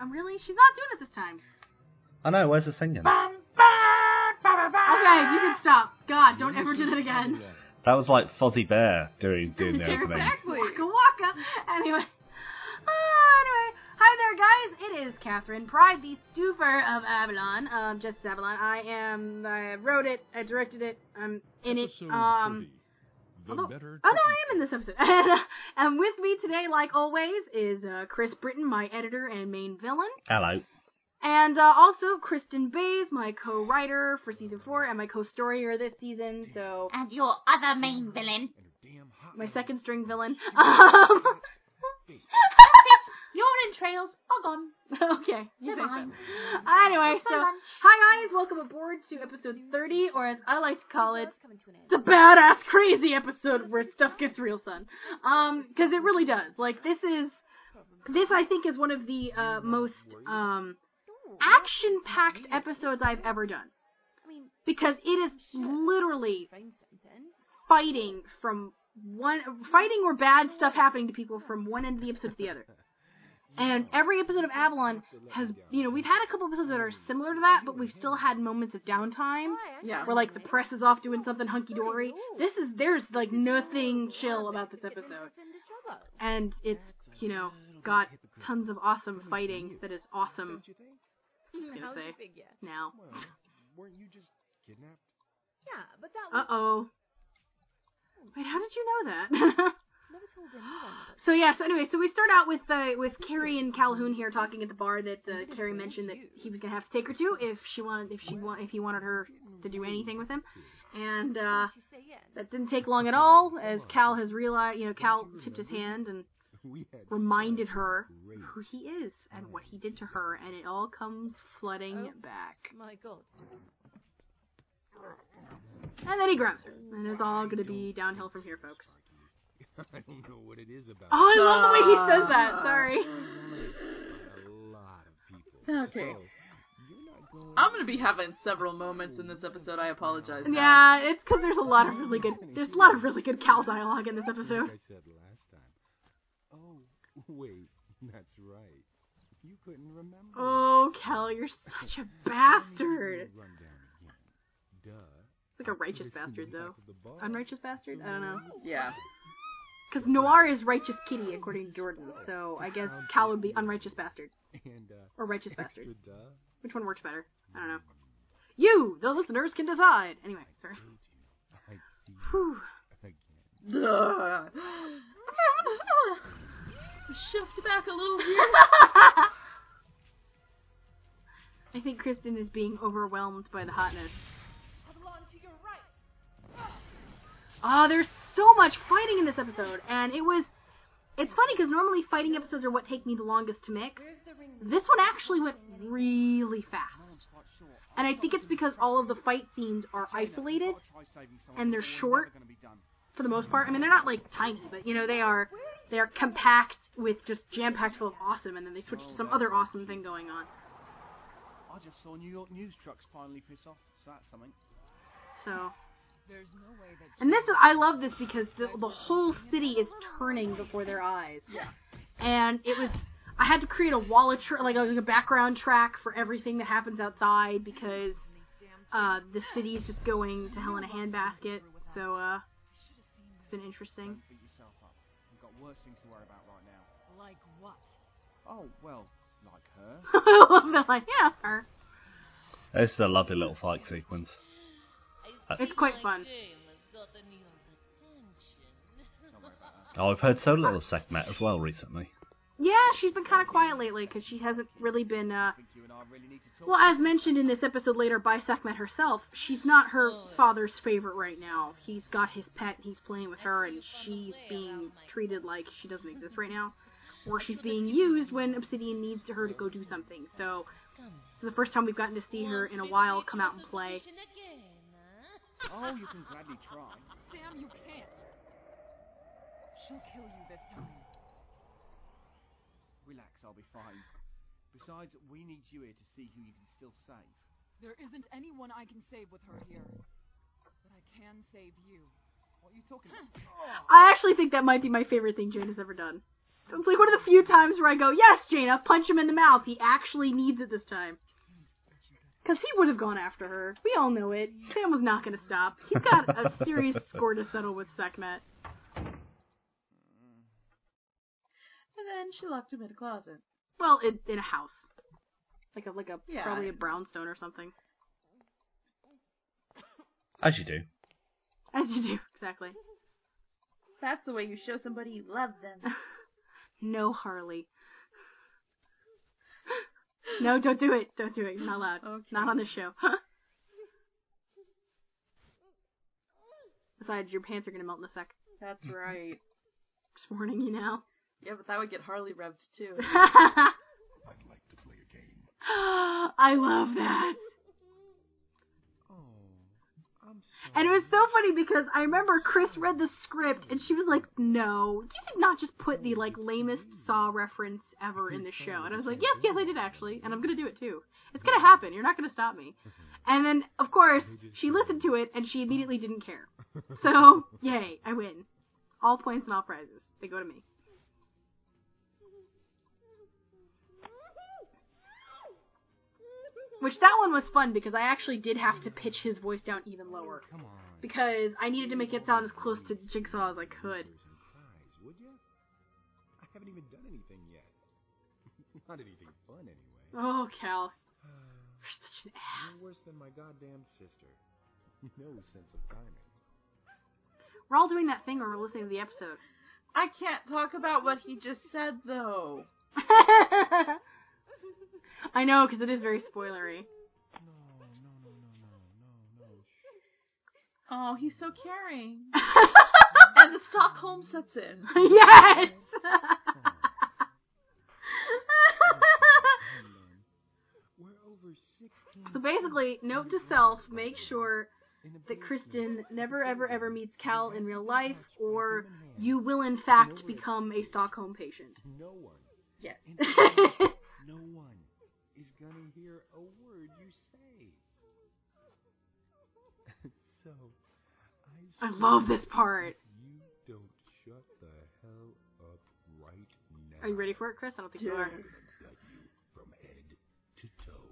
I'm really. She's not doing it this time. I know. Where's the singing? Okay, you can stop. God, don't ever do that again. That was like Fozzie Bear doing doing the opening. Exactly. Waka waka. Anyway. Oh, anyway. Hi there, guys. It is Kathryn Pryde, the stooper of Avalon. Um, just Avalon. I am. I wrote it. I directed it. I'm in it. Um. Although, oh no, I am in this episode. and with me today, like always, is uh, Chris Brittain, my editor and main villain. Hello. And uh, also Kristen Bays, my co-writer for season four and my co-storyer this season. So And your other main villain. my second string villain. Um, Your entrails are gone. okay. you Never say so. Anyway, so hi guys, welcome aboard to episode 30, or as I like to call it, the badass crazy episode where stuff gets real, son. Um, because it really does. Like this is, this I think is one of the uh, most um action-packed episodes I've ever done. Because it is literally fighting from one fighting or bad stuff happening to people from one end of the episode to the other. And every episode of Avalon has, you know, we've had a couple episodes that are similar to that, but we've still had moments of downtime Yeah. where like the press is off doing something hunky dory. This is there's like nothing chill about this episode, and it's you know got tons of awesome fighting that is awesome. Just gonna say now. weren't you just kidnapped? Yeah, but that Uh oh. Wait, how did you know that? never told anyone. So yeah, so anyway, so we start out with uh, with Carrie and Calhoun here talking at the bar that uh, Carrie mentioned that he was gonna have to take her to if she wanted if she want if he wanted her to do anything with him, and uh, She say yes. that didn't take long at all as Cal has realized you know Cal tipped his hand and reminded her who he is and what he did to her, and it all comes flooding Oh. back, My God. and then he grabs her, and it's all gonna be downhill from here, folks. I don't know what it is about. Oh, I love the way he ah. says that. Sorry. A lot of people. Okay. So, you're not going. I'm gonna be having several moments in this oh, episode. I apologize. now. Yeah, it's because there's a lot of really good. There's a lot of really good Cal dialogue in this episode. Like I said last time. Oh, wait, that's right. You couldn't remember. Oh, Cal, you're such a bastard. Run down again. Duh. Like a righteous bastard, though. half of the bar. Unrighteous bastard? I don't know. Yeah. Because Noir is righteous kitty, according to Jordan. So I guess Cal would be unrighteous bastard. And, uh, Or righteous bastard. duh. Which one works better? I don't know. You, the listeners, can decide. Anyway, sorry. I see Whew. again. Shift back a little here. I think Kristen is being overwhelmed by the hotness. Ah, there's so much fighting in this episode, and it was. It's funny because normally fighting episodes are what take me the longest to mix. This one actually went really fast, and I think it's because all of the fight scenes are isolated and they're short for the most part. I mean, they're not like tiny, but you know they are. They are compact with just jam packed full of awesome, and then they switch to some oh, other awesome thing going on. I just saw New York news trucks finally piss off, so that's something. So There's no way that. And this is I love this because the the whole city is turning before their eyes. Yeah. And it was I had to create a wall of tra- like a, like a background track for everything that happens outside because uh the city is just going to hell in a handbasket. So uh it's been interesting. Don't beat yourself up. You've got worse things to worry about right now. Like what? Oh, well, like her. I love that line. Yeah, her. This is a lovely little fight sequence. It's quite fun. Don't worry about her. Oh, I've heard so little of Sekhmet as well recently. Yeah, she's been kind of quiet lately because she hasn't really been. uh I think you and I really need to talk. Well, as mentioned in this episode later by Sekhmet herself, she's not her father's favorite right now. He's got his pet, he's playing with her, and she's being treated like she doesn't exist right now. Or she's being used when Obsidian needs her to go do something. So, it's the first time we've gotten to see her in a while come out and play. Oh, you can gladly try. Sam, you can't. She'll kill you this time. Relax, I'll be fine. Besides, we need you here to see who you can still save. There isn't anyone I can save with her here. But I can save you. What are you talking about? I actually think that might be my favorite thing Jane has ever done. It's like one of the few times where I go, yes, Jaina, punch him in the mouth. He actually needs it this time. Because he would have gone after her. We all know it. Sam was not going to stop. He's got a serious score to settle with Sekhmet. And then she locked him in a closet. Well, in, in a house. Like a, like a, Yeah. probably a brownstone or something. As you do. As you do, exactly. That's the way you show somebody you love them. No, Harley. No, don't do it. Don't do it. You're not allowed. Okay. Not on this show. Besides, your pants are gonna melt in a sec. That's right. Just warning you now. Yeah, but that would get Harley revved too. I I'd like to play a game. I love that. And it was so funny because I remember Chris read the script and she was like, "No, you did not just put the like lamest Saw reference ever in the show." And I was like, "Yes, yes, I did actually, and I'm gonna do it too. It's gonna happen. You're not gonna stop me." And then, of course, she listened to it and she immediately didn't care. So, yay, I win. All points and all prizes. They go to me. Which that one was fun because I actually did have to pitch his voice down even lower Come on. because I needed to make it sound as close to Jigsaw as I could. Cries, would ya? I haven't even done anything yet. Not anything fun, anyway. Oh, Cal, you're such an ass. You're worse than my goddamn sister. No sense of timing. We're all doing that thing where we're listening to the episode. I can't talk about what he just said though. I know because it is very spoilery. No, no, no, no, no, no, no. Oh, he's so caring. and the Stockholm sets in. yes. Come on. We're over 16. so basically, note to self: make sure that basement. Kristen never ever ever meets Cal in real life, or you will in fact become a Stockholm patient. No one. Yes. In fact, no one is gonna hear a word you say. so, I. I love this part. You don't shut the hell up right now. Are you ready for it, Chris? I don't think you are. I'm gut you from head to toe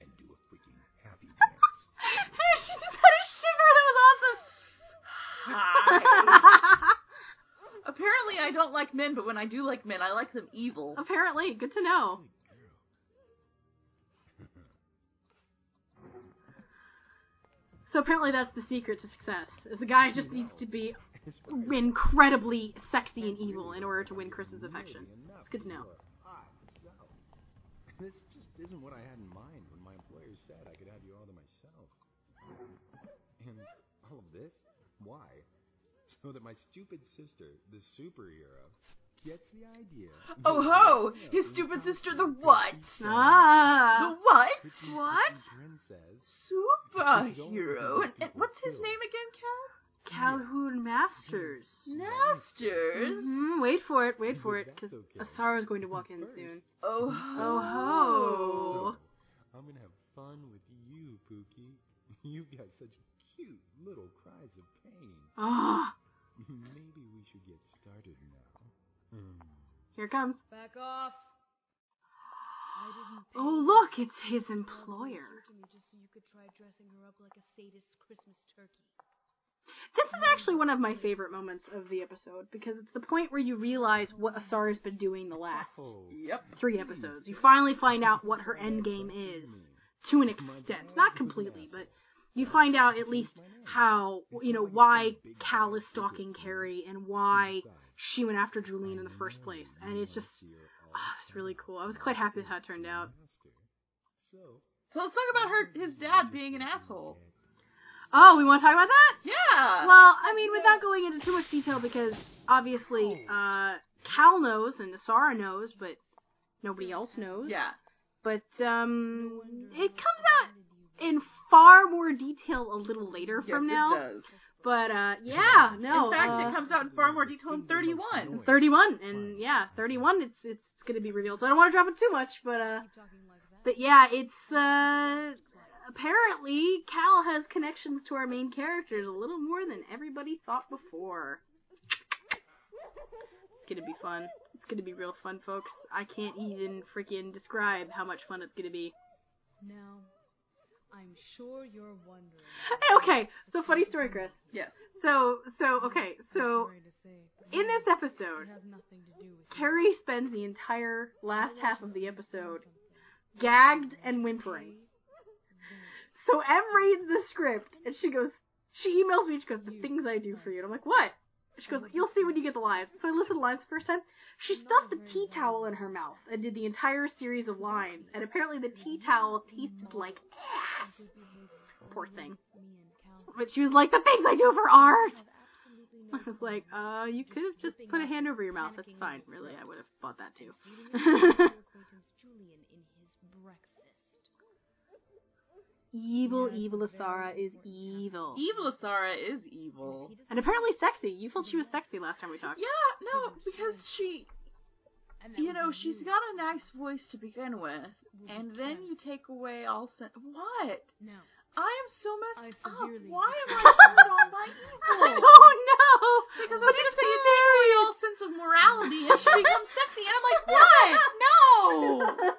and do a freaking happy dance. she just had a shiver. That was awesome. Apparently, I don't like men, but when I do like men, I like them evil. Apparently, good to know. So apparently, that's the secret to success. Is the guy just needs to be incredibly sexy and evil in order to win Chris's affection. It's good to know. This just isn't what I had in mind when my employer said I could have you all to myself. And all of this? Why? So that my stupid sister, the superhero. Oh that ho! dressing up His stupid sister, the what? Ah. The what? What? Princess. Superhero. And, and what's his name again, Cal? Calhoun Masters. Cal? Masters. hmm Wait for it, wait for it, That's because okay. Asara's going to walk in soon. Oh Oh ho! ho! So, I'm gonna have fun with you, Pookie. You've got such cute little cries of pain. Ah! Maybe we should get started now. Mm. here it comes. Back off. I didn't pay Oh, look, it's his employer. just so you could try dressing her up like a sadist Christmas turkey. This is actually one of my favorite moments of the episode because it's the point where you realize what Asara's been doing the last Oh, Yep. three episodes. You finally find out what her end game is to an extent, not completely, but you find out at least how you know why Cal is stalking Carrie and why she went after Julian in the first place, and it's just oh, it's really cool. I was quite happy with how it turned out. So, let's talk about her, his dad being an asshole. Oh, we want to talk about that? Yeah. Well, I mean, without going into too much detail, because obviously uh, Cal knows and Asara knows, but nobody else knows. yeah. But um, it comes out in far more detail a little later Yes, from it now. does. But uh, yeah, no. in fact, uh, it comes out in far more detail in 31. 31, and yeah, 31. It's it's gonna be revealed. So I don't want to drop it too much, but uh, Keep talking like that. but yeah, it's uh, apparently Cal has connections to our main characters a little more than everybody thought before. It's gonna be fun. It's gonna be real fun, folks. I can't even freaking describe how much fun it's gonna be. Now, I'm sure you're wondering. Okay, so funny story, Chris. Yes. So, so okay, so Sorry to say, but in this episode, it has nothing to do with you. Carrie spends the entire last half of the episode gagged and whimpering. So Em reads the script and she goes, she emails me. She goes, "The things I do for you." And I'm like, "What?" She goes, "You'll see when you get the lines." So I listened to lines the first time. She stuffed the tea towel in her mouth and did the entire series of lines. And apparently the tea towel tasted like ass. Poor thing. But she was like, "The things I do for art." I was like, "Uh, you could have just put a hand over your mouth. That's fine. Really, I would have bought that too." evil, evil Asara is evil. Evil Asara is evil. And apparently sexy. You felt she was sexy last time we talked. Yeah, no, because she, you know, she's got a nice voice to begin with, and then you take away all sen- What? No. I am so messed up. Why am I disagree. turned on by evil? oh no! Because I was gonna say you take away all sense of morality, and she becomes sexy, and I'm like, what? No!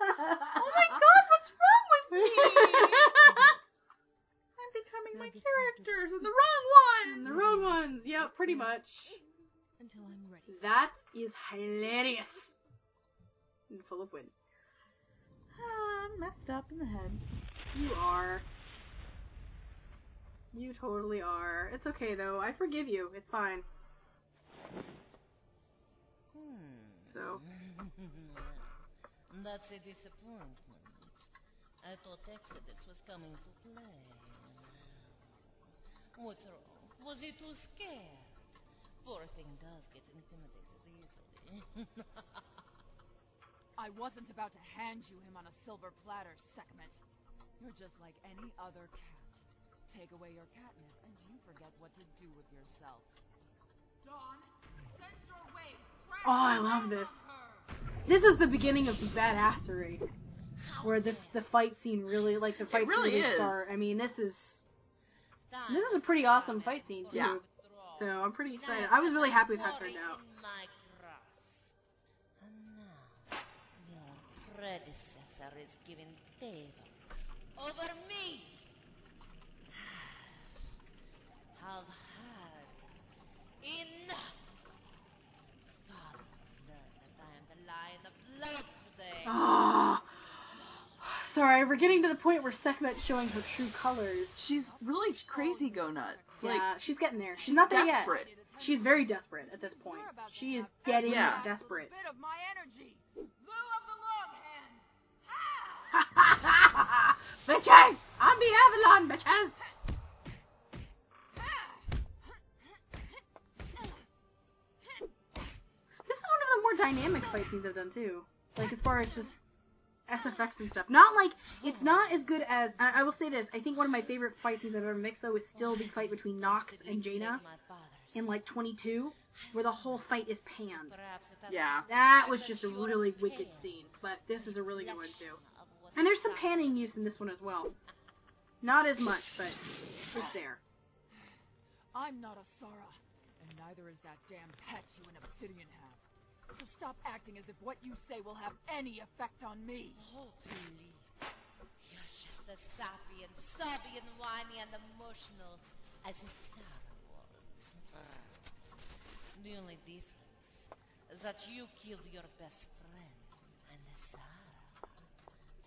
Oh my god, what's wrong with me? I'm becoming my characters and the wrong one. the wrong one. Yeah, pretty mm. much. Until I'm ready. That is hilarious. And full of wind. I'm messed up in the head. You are. You totally are. It's okay though. I forgive you. It's fine. Hmm. So. That's a disappointment. I thought Exodus was coming to play. What's wrong? Was he too scared? Poor thing does get intimidated easily. I wasn't about to hand you him on a silver platter, Sekhmet. You're just like any other cat. Take away your catnip, and you forget what to do with yourself. Dawn, sense your way. Oh, I love this. This is the beginning of the badassery. Where this the fight scene really like the fight really scene is. start. I mean, this is this is a pretty awesome fight scene too. Yeah. So I'm pretty excited. I was really happy with how it turned out. In my grasp. And now, predecessor is giving favor over me. Have had enough. Father, learn that I am the lion of blood today. Ah. Sorry, we're getting to the point where Sekhmet's showing her true colors. She's really crazy go nuts. Like, yeah, she's getting there. She's not there desperate. yet. She's very desperate at this point. She is getting Yeah. desperate. Bit of my energy. Lugh of the long hand. bitches! I'm the Avalon, bitches! This is one of the more dynamic fight scenes I've done too. Like as far as just SFX and stuff. Not like it's not as good as I, I will say this. I think one of my favorite fight scenes I've ever mixed though is still the fight between Knox and Jaina in like 22, where the whole fight is panned. Perhaps it has Yeah. That was just a really wicked scene, but this is a really good one too. And there's some panning use in this one as well. Not as much, but it's there. I'm not a Sara, and neither is that damn pet you and Obsidian have. So stop acting as if what you say will have any effect on me. Oh. You're just as sappy and sobby and whiny and emotional as Sarah was. The only difference is that you killed your best friend, and Sarah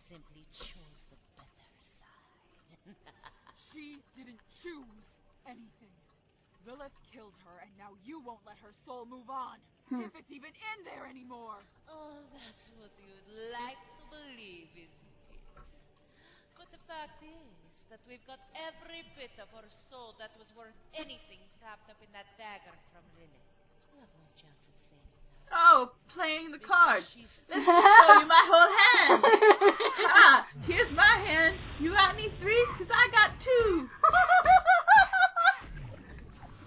simply chose the better side. She didn't choose anything. Lilith killed her, and now you won't let her soul move on. Hmm. If it's even in there anymore. oh, that's what you'd like to believe, isn't it? But the fact is that we've got every bit of her soul that was worth anything wrapped up in that dagger from Lilith. You have no chance of saving her. Oh, playing the cards. She's Let's just show you my whole hand. ah, here's my hand. You got me threes? Because I got two.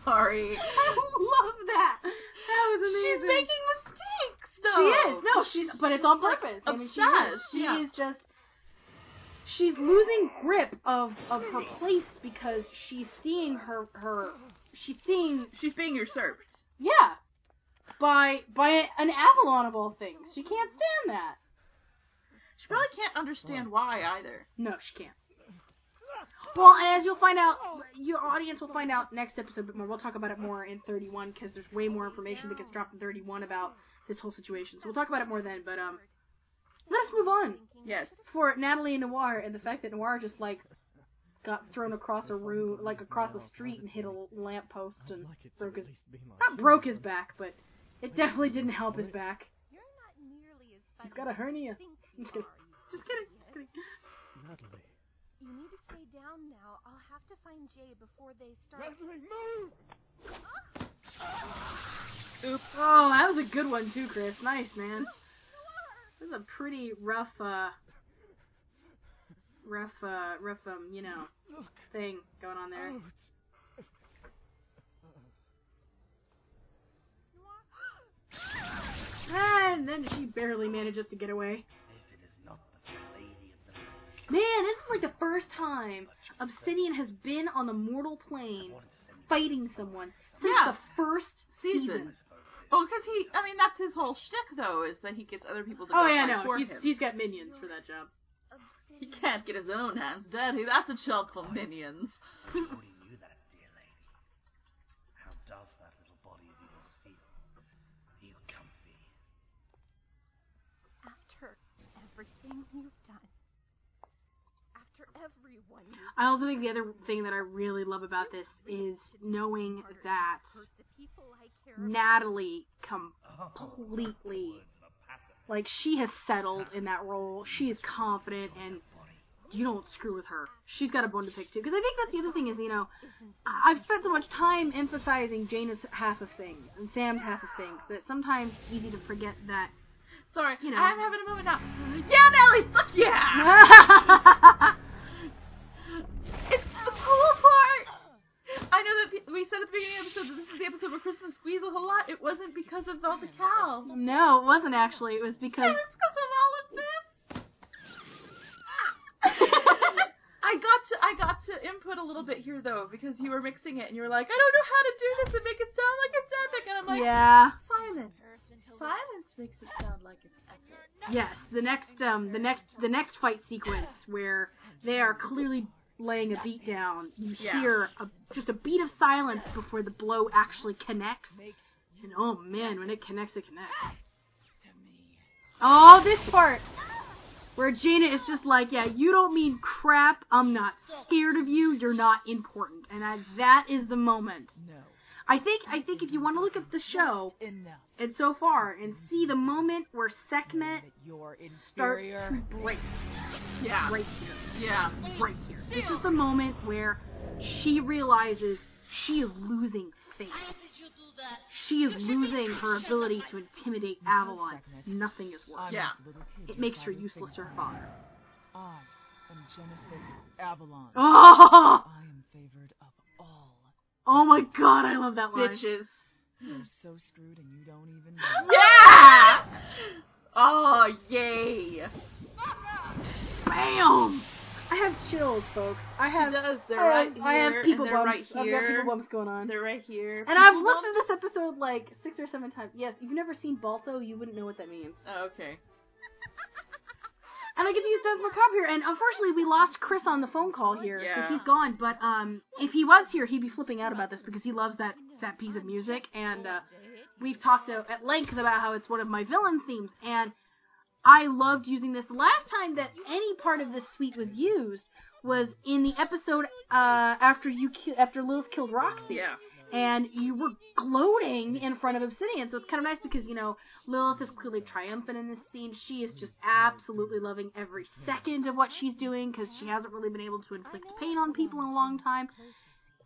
Sorry. I love that. That was amazing. She's making mistakes, though. She is. No, she's. But it's on purpose. I mean, she is. She yeah. is just. She's losing grip of of her place because she's seeing her her. She's seeing. She's being usurped. Yeah. by by an Avalon of all things. She can't stand that. She probably can't understand why either. No, she can't. Well, and as you'll find out, your audience will find out next episode a bit more. We'll talk about it more in 31 because there's way more information that gets dropped in 31 about this whole situation. So we'll talk about it more then. But um, let us move on Yes. for Natalie and Noir and the fact that Noir just like got thrown across a room, like across the street, and hit a lamppost and broke his not broke his back, but it definitely didn't help his back. You're not nearly as He's funny got a as hernia. you Just kidding. Just kidding. Just kidding. Natalie. You need to stay down now. I'll have to find Jay before they start. Natalie, move! Oops. Oh, that was a good one too, Chris. Nice, man. This is a pretty rough, uh, rough, uh, rough, um, you know, thing going on there. And then she barely manages to get away. Man, this is like the first time Obsidian has been on the mortal plane fighting someone since Yeah. the first Season. season. Well, because he, I mean, that's his whole shtick, though, is that he gets other people to Oh yeah, fight no, for he's, him. he's got minions for that job. He can't get his own hands dirty. That's a job for minions. knew that, I also think the other thing that I really love about this is knowing that hurt the people I care about. Natalie completely like she has settled in that role. She is confident and you don't screw with her. She's got a bone to pick too. Because I think that's the other thing is, you know, I- I've spent so much time emphasizing Jaina's half of things and Sam's half of things that sometimes it's easy to forget that. Sorry, You know. I'm having a moment now. Yeah, Nelly, fuck yeah! know that we said at the beginning of the episode that this is the episode where Kristen squeezed a whole lot. It wasn't because of all the cow. no, it wasn't actually. It was because. It was because of all of this. I got to I got to input a little bit here though because you were mixing it and you were like I don't know how to do this and make it sound like it's epic and I'm like yeah. silence silence makes it sound like it's epic. Yes, the next um the next the next fight sequence where they are clearly laying a beat down. You Yeah. hear a, just a beat of silence before the blow actually connects. And oh man, when it connects, it connects. Oh, this part where Jaina is just like, yeah, you don't mean crap. I'm not scared of you. You're not important. And I, that is the moment. No. I think I think if you want to look at the show and so far and see the moment where Sekhmet you're starts to break Yeah. right here. Yeah. right here. This is the moment where she realizes she is losing faith. How did you do that? She is losing her ability to intimidate Avalon. Nothing is working. Yeah. that little kid It makes her useless to her father. I am Genesis Avalon. Oh, I am favored of all. oh my god, I love that line. Bitches. You're so screwed and you don't even know. Yeah. Oh yay. Bam! I have chills, folks. I have. she does. They're I right have, here. I have people and they're bumps. right I've got people bumps going on. They're right here. And I've People listened to this episode like six or seven times. Yes, if you've never seen Balto, you wouldn't know what that means. Oh, okay. And I get to use Danse Macabre here, and unfortunately we lost Chris on the phone call here, so he's gone. But um, if he was here, he'd be flipping out about this because he loves that that piece of music, and uh, we've talked uh, at length about how it's one of my villain themes, and I loved using this. Last time that any part of this suite was used was in the episode uh, after you ki- after Lilith killed Roxy Yeah. and you were gloating in front of Obsidian. So it's kind of nice because, you know, Lilith is clearly triumphant in this scene. She is just absolutely loving every second of what she's doing because she hasn't really been able to inflict pain on people in a long time.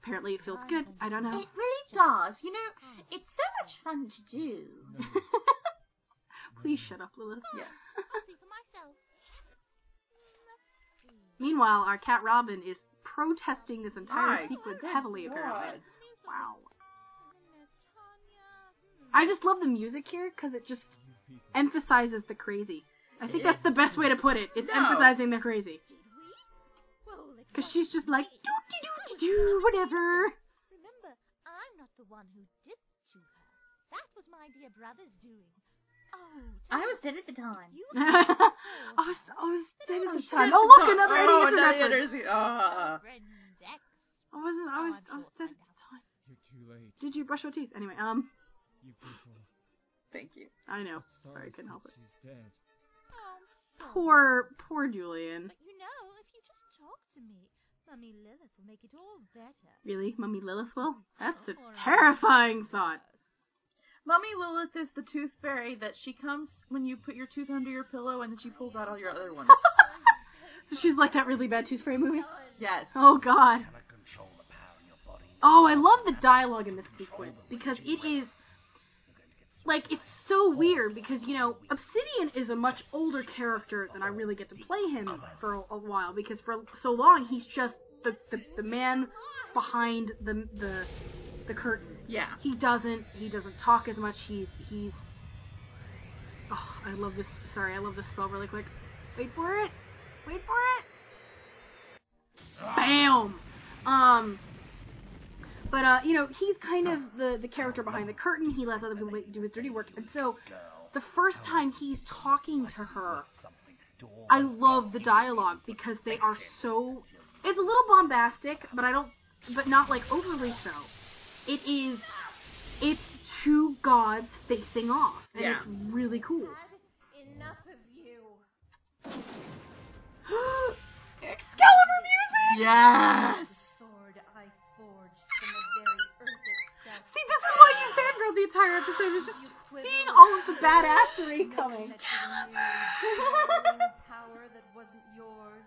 Apparently it feels good. I don't know. It really does. You know, it's so much fun to do. Please shut up, Lilith. Yes. I'll see for myself. Meanwhile, our cat Robin is protesting this entire My sequence heavily, apparently. God. Wow. I just love the music here because it just emphasizes the crazy. I think that's the best way to put it. It's No. emphasizing the crazy. Did we? Well, it Because was- she's just like, doo doo doo doo, whatever. Remember, I'm not the one who did to her. That was my dear brother's doing. I was dead at the time. You I was I was dead at the time. Shit, Oh look, the- another oh, Eddie another Izzard Eddie Izzard. Ah. I wasn't. I was. I was dead at the time. You're too late. Did you brush your teeth? Anyway, um. You people. Thank you. I know. Sorry, Sorry, couldn't help it. She's dead. Poor, poor Julian. But you know, if you just talk to me, Mummy Lilith will make it all better. Really, Mummy Lilith will? That's a terrifying thought. Mummy Lilith is the tooth fairy that she comes when you put your tooth under your pillow and then she pulls out all your other ones. So she's like that really bad Tooth Fairy movie. yes. Oh God. Cannot control the power in your body. Oh, I love the dialogue in this sequence because it is like it's so weird because you know Obsidian is a much older character than I really get to play him for a, a while because for so long he's just the, the the man behind the the the curtain. Yeah. He doesn't he doesn't talk as much. He's he's Oh, I love this. Sorry, I love this spell really quick. Wait for it. Wait for it. Bam. Um. But uh, you know, he's kind of the the character behind the curtain. He lets other people do his dirty work, and so the first time he's talking to her, I love the dialogue because they are so. It's a little bombastic, but I don't, but not like overly so. It is. It's two gods facing off, and Yeah. it's really cool. Enough of you. Excalibur music. Yes. Sword I forged from the very earth itself. See, this is why you fangirl the entire episode. Is just seeing all of the badassery coming. power that wasn't yours.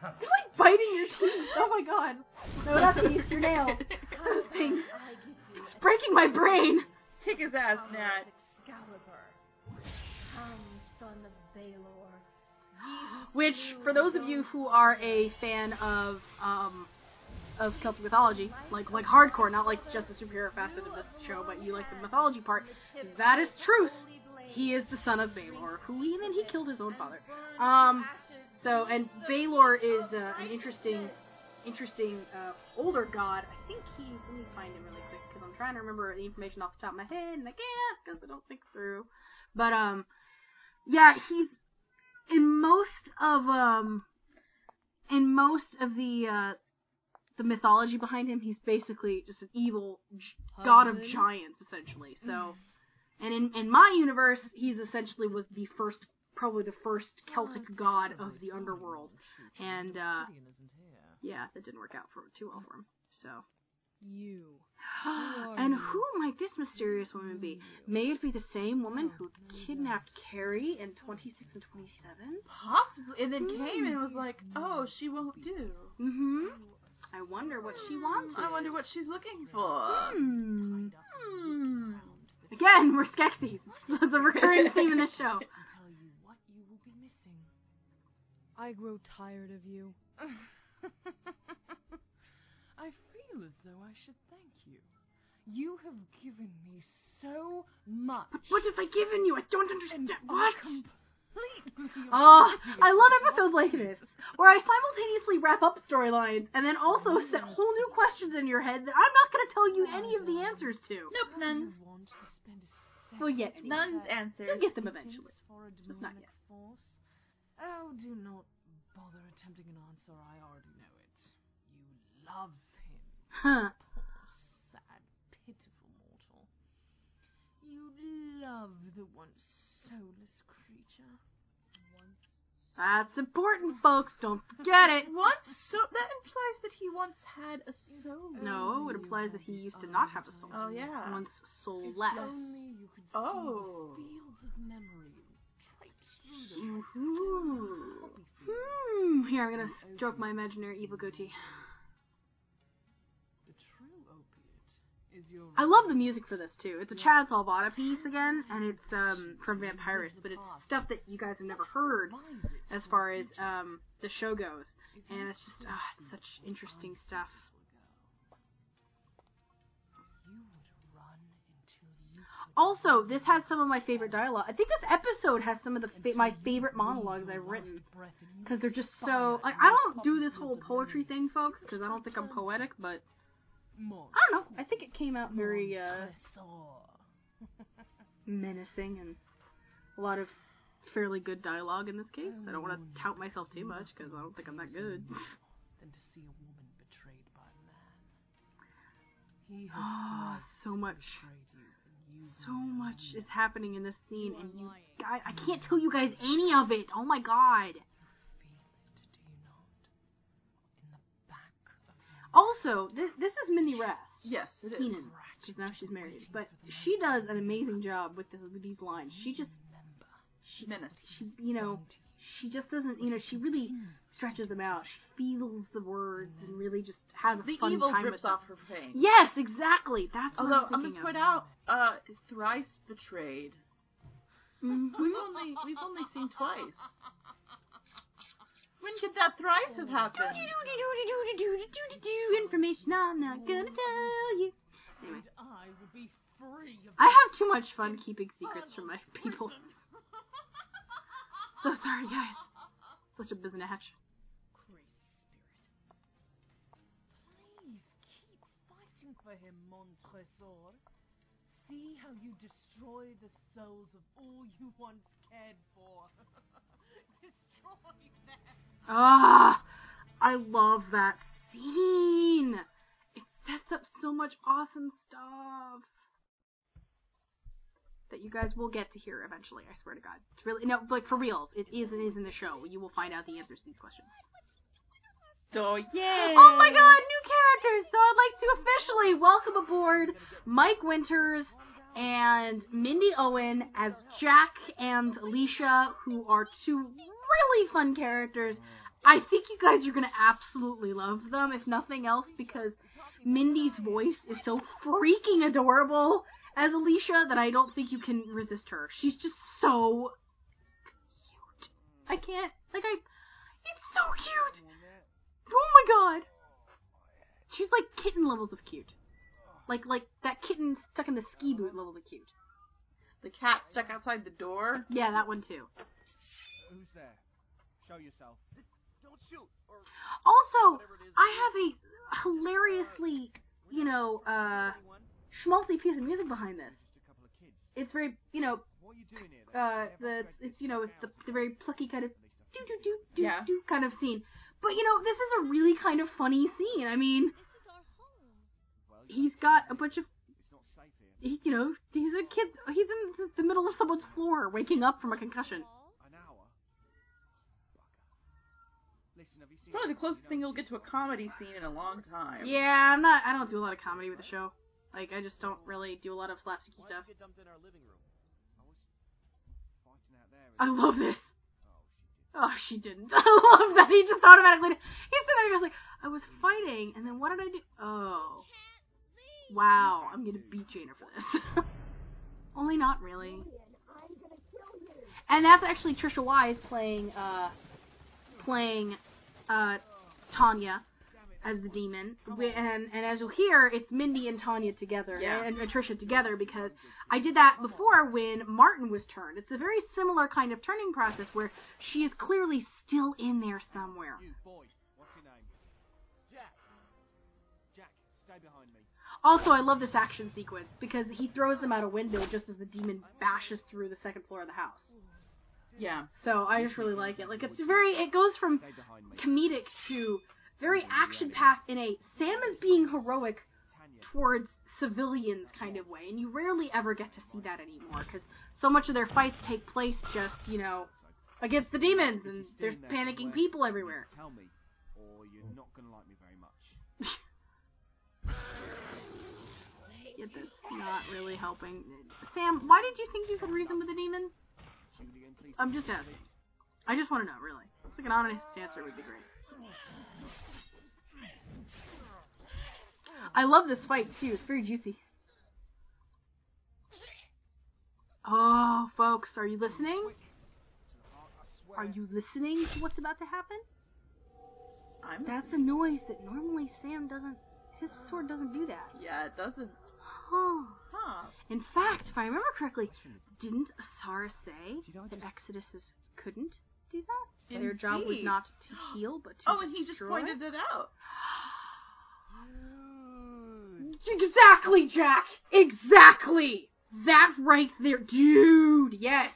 You're like biting your teeth. Oh my god. No, not teeth, your nails. Those things. I give you It's breaking my brain. Kick his ass, Nat. Excalibur. Come, son of Balor. Ye who Which, for those of you who are a fan of um of Celtic mythology, like like hardcore, not like just the superhero facet of this show, but you like the mythology part, that is truth. He is the son of Balor, who even he killed his own father. Um, so and Balor is uh, an interesting, interesting uh, older god. I think he's. Let me find him really quick because I'm trying to remember the information off the top of my head and I can't because I don't think through. But um, yeah, he's in most of um, in most of the uh, the mythology behind him, he's basically just an evil g- god of giants, essentially. So, and in in my universe, he's essentially was the first, probably the first Celtic god of the underworld, and uh, yeah, that didn't work out for too well for him. So, You. and who might this mysterious woman be? May it be the same woman who kidnapped Carrie in 26 and 27? Possibly. And then came and was like, oh, she won't do. Mm-hmm. I wonder what she wants. I wonder what she's looking for. Hmm. Hmm. Again, we're Skeksis. It's a recurring theme in this show. I grow tired of you. I feel as though I should thank you. You have given me so much. But what have I given you? I don't understand. What? Oh, I love episodes like this, where I simultaneously wrap up storylines and then also set whole new questions in your head that I'm not going to tell you any of the answers to. Nope, none. want to spend a Well, yet None's answers. You'll get them eventually. for Just not yet. Oh, do not bother attempting an answer. I already know it. You love him. Huh. Poor, sad, pitiful mortal. You love the once soulless creature. Once That's important, folks. Don't forget it. Once so that implies that he once had a soul. No, it implies that he used to not have a soul. Oh yeah. Once soulless. only you could Oh. the fields of memory traipse through them. Ooh. Hmm. Here, I'm gonna stroke my imaginary evil goatee. I love the music for this too. It's a Chad Salvata piece again, and it's um from Vampirus, but it's stuff that you guys have never heard as far as um the show goes, and it's just ah, it's such interesting stuff. Also, this has some of my favorite dialogue. I think this episode has some of the fa- my favorite monologues I've written breath in you. because they're just so like I don't do this whole poetry thing, folks, because I don't think I'm poetic, but I don't know. I think it came out very uh menacing and a lot of fairly good dialogue in this case. I don't want to tout myself too much because I don't think I'm that good. than to see a woman betrayed by a man. He has Ah, so much, betrayed you, and you so much is happening in this scene, and you guys, I can't tell you guys any of it. Oh my god. Also, this this is Minnie Rest. Yes, it is. Keenan, because now she's married, but she does an amazing job with this, with these lines. She just, she, she, you know she just doesn't you know she really stretches them out. She feels the words and really just has a The fun evil time drips with them. off her face. Yes, exactly. That's what Although I'm I'm gonna point out, uh, thrice betrayed. Mhm. We've only we've only seen twice. When could that thrice have happened? Information I'm not gonna tell you. Anyway, I will be free of I have too much fun keeping secrets from my people. So sorry, guys. Such a biznatch. Please keep fighting for him, Montresor. See how you destroy the souls of all you once cared for. destroy them. Ah, I love that scene. It sets up so much awesome stuff that you guys will get to hear eventually. I swear to God, it's really no, like for real. It is and is in the show. You will find out the answers to these questions. So yay! Oh my God, new characters! So I'd like to officially welcome aboard Mike Winters and Mindy Owen as Jack and Alicia, who are two really fun characters. I think you guys are gonna absolutely love them, if nothing else, because Mindy's voice is so freaking adorable as Alicia that I don't think you can resist her. She's just so cute. I can't like I it's so cute. Oh my god. She's like kitten levels of cute. Like like that kitten stuck in the ski boot levels of cute. The cat stuck outside the door. Yeah, that one too. Who's there? Show yourself. Don't shoot. Or Also, I have a hilariously, you know, uh, schmaltzy piece of music behind this. It's very, you know, what are you doing here? uh, the it's you know it's the, the very plucky kind of do do do do Yeah. do kind of scene. But you know, this is a really kind of funny scene. I mean, he's got a bunch of, It's not safe here. he, you know, he's a kid. He's in the middle of someone's floor, waking up from a concussion. An hour. Listen, have you seen? Probably the closest thing you'll get to a comedy scene in a long time. Yeah, I'm not. I don't do a lot of comedy with the show. Like, I just don't really do a lot of slapsticky stuff. Dumped in our living room. I was fighting out there. I love this. Oh, she didn't. I love that. He just automatically. He's sitting there just like, I was fighting, and then what did I do? Oh. Wow, I'm gonna beat Jaina for this. Only not really. And that's actually Trisha Wise playing, uh, playing, uh, Tanya as the demon. Oh. And, and as you'll hear, it's Mindy and Tanya together, Yeah. and, and Trisha together, because I did that before when Martin was turned. It's a very similar kind of turning process where she is clearly still in there somewhere. You boy, what's your name? Jack. Jack, stay behind me. Also, I love this action sequence because he throws them out a window just as the demon bashes through the second floor of the house. Yeah. So I just really like it. Like it's very, it goes from comedic to very action packed in a Sam is being heroic towards civilians kind of way, and you rarely ever get to see that anymore because so much of their fights take place just you know against the demons and there's panicking people everywhere. Tell me, or you're not gonna like me very much. Yet that's not really helping. Sam, why did you think you could reason with the demon? Shoot again, please. I'm just asking. I just want to know, really. It's like an honest answer would be great. I love this fight too. It's very juicy. Oh, folks, are you listening? Are you listening to what's about to happen? I'm. That's a noise that normally Sam doesn't. His sword doesn't do that. Yeah, it doesn't. Huh. Huh. In fact, if I remember correctly, didn't Asara say that Exoduses couldn't do that? Their job was not to heal, but to Oh, and he just pointed it out. Exactly, Jack. Exactly. That right there, dude. Yes.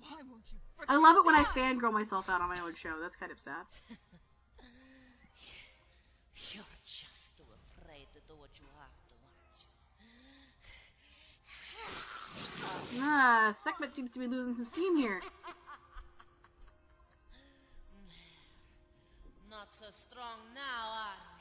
Why won't you I love it when I fangirl myself out on my own show. That's kind of sad. You're just too afraid to do what you have to, aren't you? Ah, Sekhmet seems to be losing some steam here. Not so strong now, are we?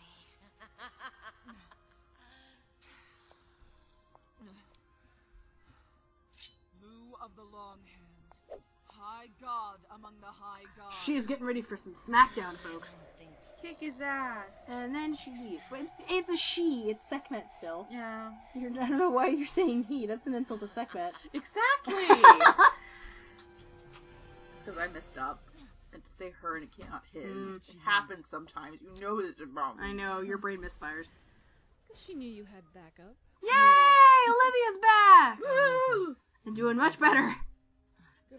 Of the Long Hand, High God among the High Gods. She is getting ready for some smackdown, folks. Kick his ass. And then she leaves. But it's, it's a she. It's Sekhmet still. Yeah. You're, I don't know why you're saying he. That's an insult to Sekhmet. Exactly. Because I messed up. And to say her and it came out his. Mm. It happens sometimes. You know this is wrong. I know, your brain misfires. Because she knew you had backup. Yay! Olivia's back! Woo! And doing much better.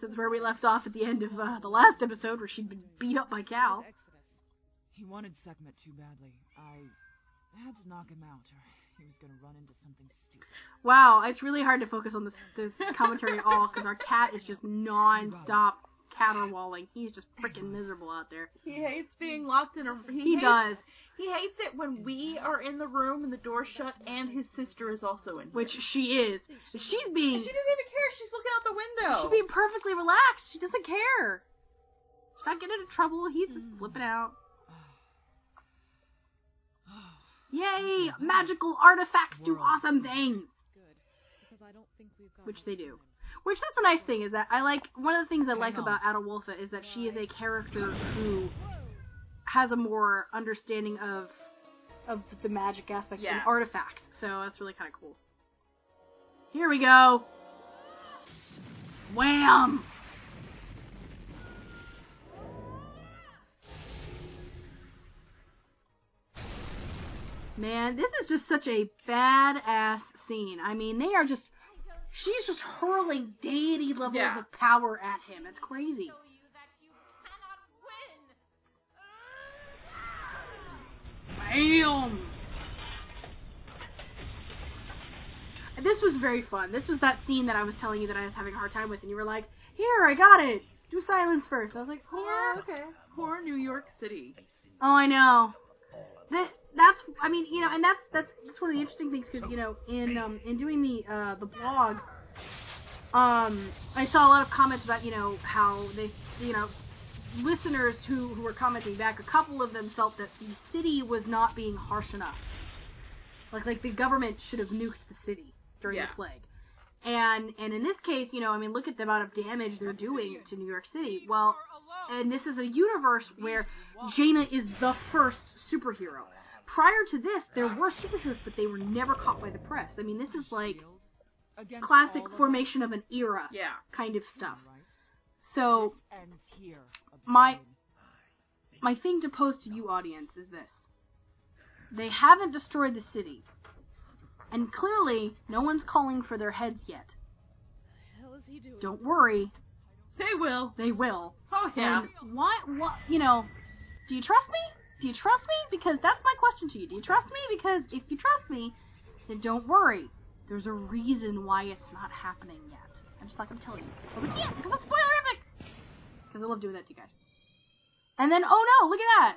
Since where we left off at the end of uh, the last episode where she'd been beat up by Cal. He wanted Sekhmet too badly. I had to knock him out, or he was gonna run into something stupid. Wow, it's really hard to focus on this, this commentary at all because our cat is just non-stop caterwauling. He's just freaking miserable out there. He hates being locked in a. He, He hates, does. He hates it when we are in the room and the door's shut, and his sister is also in. Which she is. She's being. And she doesn't even care. She's looking out the window. She's being perfectly relaxed. She doesn't care. She's not getting into trouble. He's just mm. flipping out. Yay! Magical artifacts do awesome things! Because I don't think we've got Which they do. Which that's a nice thing is that I like one of the things I like about Adewolfa is that she is a character who has a more understanding of of the magic aspect Yeah. and artifacts. So that's really kind of cool. Here we go. Wham! Man, this is just such a badass scene. I mean, they are just. She's just hurling deity levels Yeah. of power at him. It's crazy. Bam! This was very fun. This was that scene that I was telling you that I was having a hard time with, and you were like, "Here, I got it. Do silence first. I was like, "Yeah, okay." Poor New York City. Oh, I know. That that's I mean you know, and that's that's that's one of the interesting things because you know in um in doing the uh the blog, um I saw a lot of comments about you know how they you know listeners who who were commenting back. A couple of them felt that the city was not being harsh enough. Like like the government should have nuked the city during Yeah. the plague. And and in this case, you know, I mean, look at the amount of damage they're doing to New York City. Well, and this is a universe where Jaina is the first superhero. Prior to this, there were superheroes, but they were never caught by the press. I mean, this is like Against classic formation of an era Yeah. kind of stuff. So my my thing to pose to you audience is this. They haven't destroyed the city. And clearly, no one's calling for their heads yet. The hell is he doing? Don't worry, They will. they will. Oh yeah. And why, what, you know, do you trust me? Do you trust me? Because that's my question to you. Do you trust me? Because if you trust me, then don't worry. There's a reason why it's not happening yet. I'm just not going to tell you. But we can't, because it's spoilerific! Because I love doing that to you guys. And then, oh no, look at that!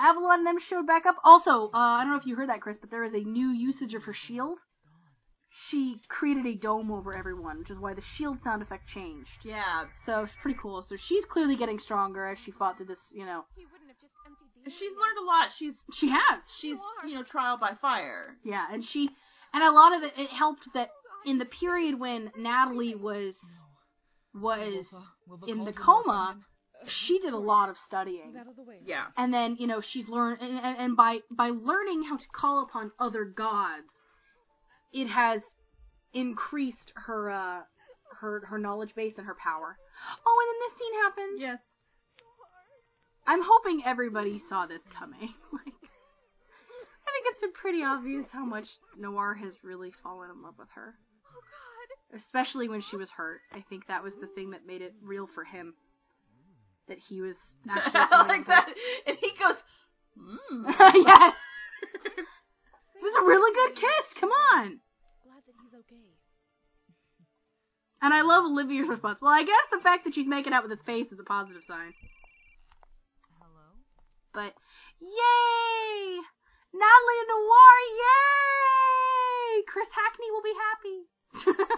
Avalon and them showed back up. Also, uh, I don't know if you heard that, Chris, but there is a new usage of her shield. She created a dome over everyone, which is why the shield sound effect changed. Yeah. So it's pretty cool. So she's clearly getting stronger as she fought through this, you know. She's learned a lot. She's She has. she's you know trial by fire. Yeah, and she and a lot of it it helped that in the period when Natalie was was in the coma, she did a lot of studying. Out of the way. Yeah. And then, you know, she's learned and, and, and by by learning how to call upon other gods, it has increased her uh her her knowledge base and her power. Oh, and then this scene happened. Yes. I'm hoping everybody saw this coming. Like, I think it's been pretty obvious how much Noir has really fallen in love with her. Oh God. Especially when she was hurt. I think that was the thing that made it real for him. That he was actually I falling like that. And he goes, mm. yes. It was a really good kiss. Come on. Glad that he's okay. And I love Olivia's response. Well, I guess the fact that she's making out with his face is a positive sign. Hello? But yay! Natalie Noir, yay! Chris Hackney will be happy. I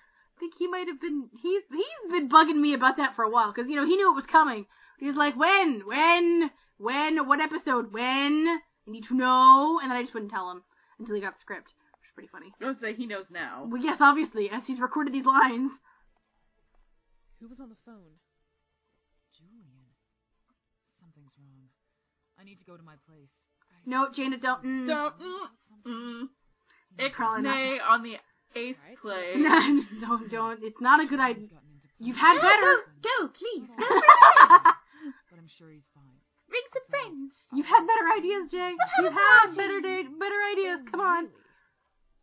think he might have been he's he's been bugging me about that for a while because you know he knew it was coming. He was like, when, when, when, what episode, when? I need to know, and then I just wouldn't tell him until he got the script, which is pretty funny. I was say he knows now. Well, yes, obviously, as he's recorded these lines. Who was on the phone? I need to go to my place. No, Jaina, don't. Mm. Don't. Mm, mm. Probably. Ixnay on the ace play. No, don't, don't. It's not a good idea. You've had No, better. Go, go, please. Go But I'm sure he's fine. Bring some friends. You've had better ideas, Jay. have You've had party. better day, better ideas. Come on.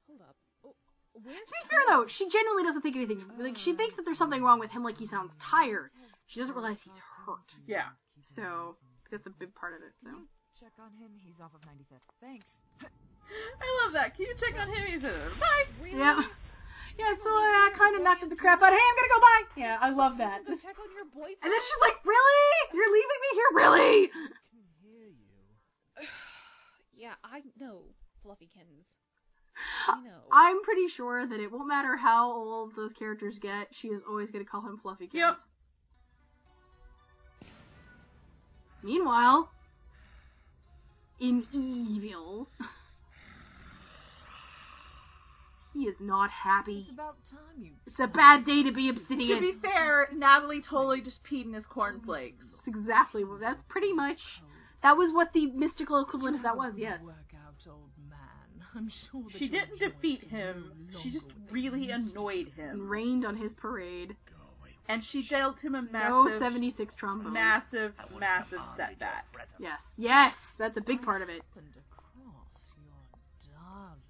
Hold up. Oh, where's To be fair though, she genuinely doesn't think anything. Like she thinks that there's something wrong with him. Like he sounds tired. She doesn't realize he's hurt. Yeah. So that's a big part of it. So. Check on him. He's off of 95th. Thanks. I love that. Can you check on him? He said, bye. Yeah. Yeah, so I uh, kind of knocked the crap out. Hey, I'm gonna go bye. Yeah, I love that. Go check on your boyfriend. And then she's like, "Really? You're leaving me here? Really?" yeah, I know, Fluffykins. I know. I'm pretty sure that it won't matter how old those characters get. She is always gonna call him Fluffykins. Yep. Meanwhile, in Evil, he is not happy. It's about time you. It's a bad day to be Obsidian. To be fair, Natalie totally just peed in his cornflakes. That's exactly. what- That's pretty much. That was what the mystical equivalent of that was. Yes. Work out, old man. I'm sure She didn't defeat him. She just really appeased. annoyed And him. rained on his parade. And she dealt him a No massive, 76 trombone. massive, massive setback. Yes. Yes. That's a big part of it. happened across your darling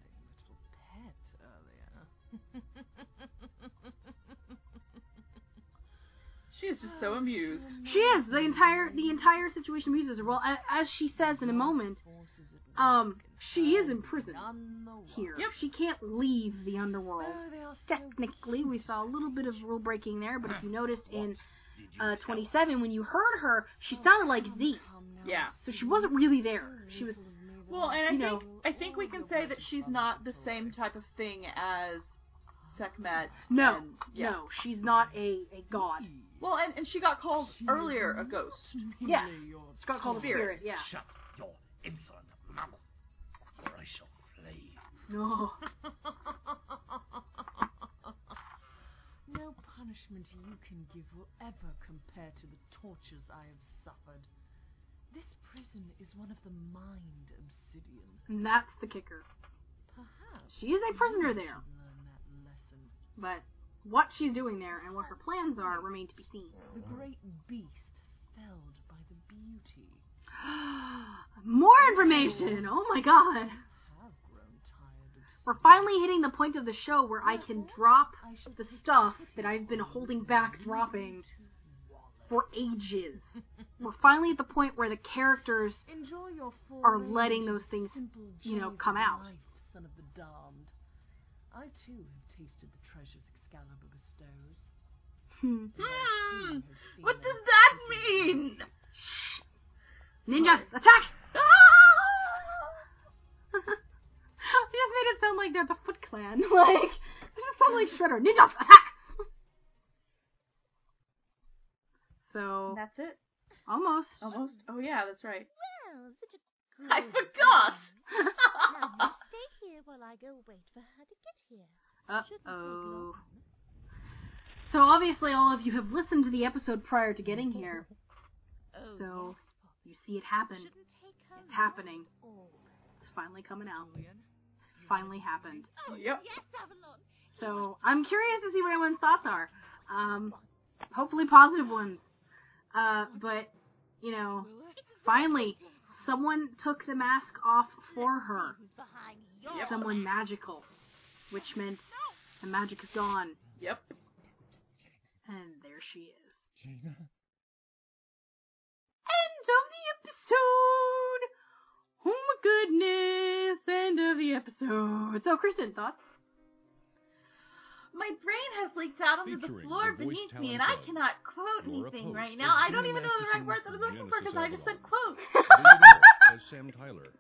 little pet earlier. She is just so amused. She is. The entire the entire situation amuses her. Well, as she says in a moment, um, she is imprisoned here. Yep. She can't leave the underworld. Oh, they are so Technically, we saw a little bit of rule breaking there, but if you noticed in uh, 27, when you heard her, she sounded like Z. Yeah. So she wasn't really there. She was. Well, and I You think know- I think we can say that she's not the same type of thing as Sekhmet. No, and, yeah. no, she's not a, a god. Well, and, and she got called earlier a ghost. Yes. She got called a Spirit. spirit, yeah. Shut your insolent mouth, or I shall flay. No. No punishment you can give will ever compare to the tortures I have suffered. This prison is one of the mind obsidian. And that's the kicker. Perhaps She is a prisoner there. learn that lesson. But what she's doing there and what her plans are remain to be seen. The great beast felled by the beauty. More information! Oh my god! Have grown tired of We're finally hitting the point of the show where I can drop the stuff that I've been holding back dropping for ages. We're finally at the point where the characters Enjoy your full are letting those things, you know, come out. Son of the damned. I too have tasted the treasures Excalibur bestows. Hmm. and I, too, have seen What does that mean? Ninjas, attack! you just made it sound like they're the Foot Clan. Like, it just sound like Shredder. Ninjas, attack! So, That's it. almost. Almost. Oh yeah, that's right. Well, such a good I forgot. Now you stay here while I go wait for her to get here. Uh oh. So obviously, all of you have listened to the episode prior to getting here. Oh, So yes, you see it happen. Shouldn't take her It's happening. long at all. It's finally coming out. It's finally happened. Oh, Yep. yes, Avalon. So I'm curious to see what everyone's thoughts are. Um, hopefully positive ones. Uh, but you know, finally, someone took the mask off for her. Who's behind your Yep. Someone magical, which meant the magic is gone, Yep. and there she is. Jaina? End of the episode. Oh my goodness! End of the episode. So, Kristen, thoughts? My brain has leaked out onto the floor the beneath me, and I cannot quote Laura anything Post right now. I don't even know the right Masterson word that I'm looking for because I just said quote. David Sam Tyler,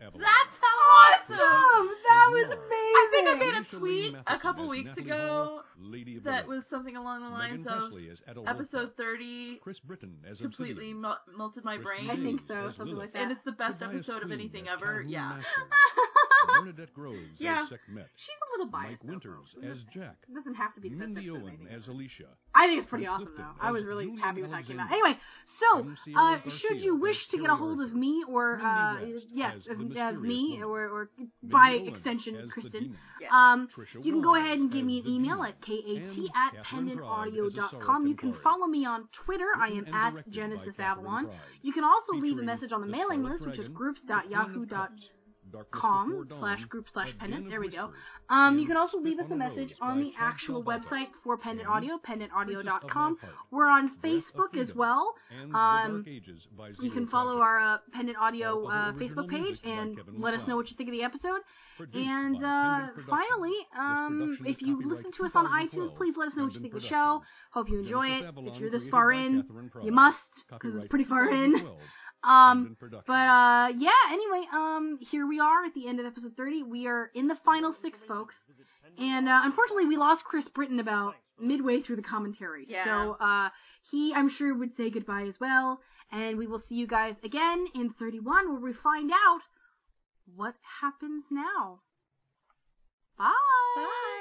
That's how awesome! Awesome! That was amazing. I think I made a tweet a couple weeks ago Hall, Lady of the that was something along the lines of Presley as Adolpha. episode 30 Chris Brittain as completely Obsidian. melted my brain. I think so, as something like that. And it's the best episode of anything ever. Yeah. Bernadette Groves Yeah. as Sekhmet. She's a little biased. though, Winters folks. as Jack. It doesn't have to be the Mindy episode Owen as Alicia. I think it's pretty Bill awesome though. I was really Julian happy with that came out. Anyway, so uh, should you wish to get a hold of me or uh, yes, as of, the of mysterious me woman. or or by Owen extension Kristen, um, you can go ahead and give me an email at kat at Kathryn Pryde as pendantaudio.com. You can follow me on Twitter. I am at directed Genesis Avalon. You can also leave a message on the the mailing list, which is Dragon, groups.yahoo.com Dawn, slash group slash pendant. There we go. Um, you can also leave us a message on the actual website for Pendant Audio, pendantaudio.com. We're on Facebook as well. Um, Dark Ages by you can follow our uh, Pendant Audio uh, Facebook page and let us know what you think of the episode. And uh, finally, um, if you listen to us on iTunes, please let us know what you think of the show. Hope you enjoy it. If you're this far in, you must, because it's pretty far in. 2012, Um, but uh, yeah. Anyway, um, here we are at the end of episode 30. We are in the final six, folks, and uh, unfortunately, we lost Chris Brittain about midway through the commentary. Yeah. So uh, he, I'm sure, would say goodbye as well. And we will see you guys again in 31, where we find out what happens now. Bye. Bye.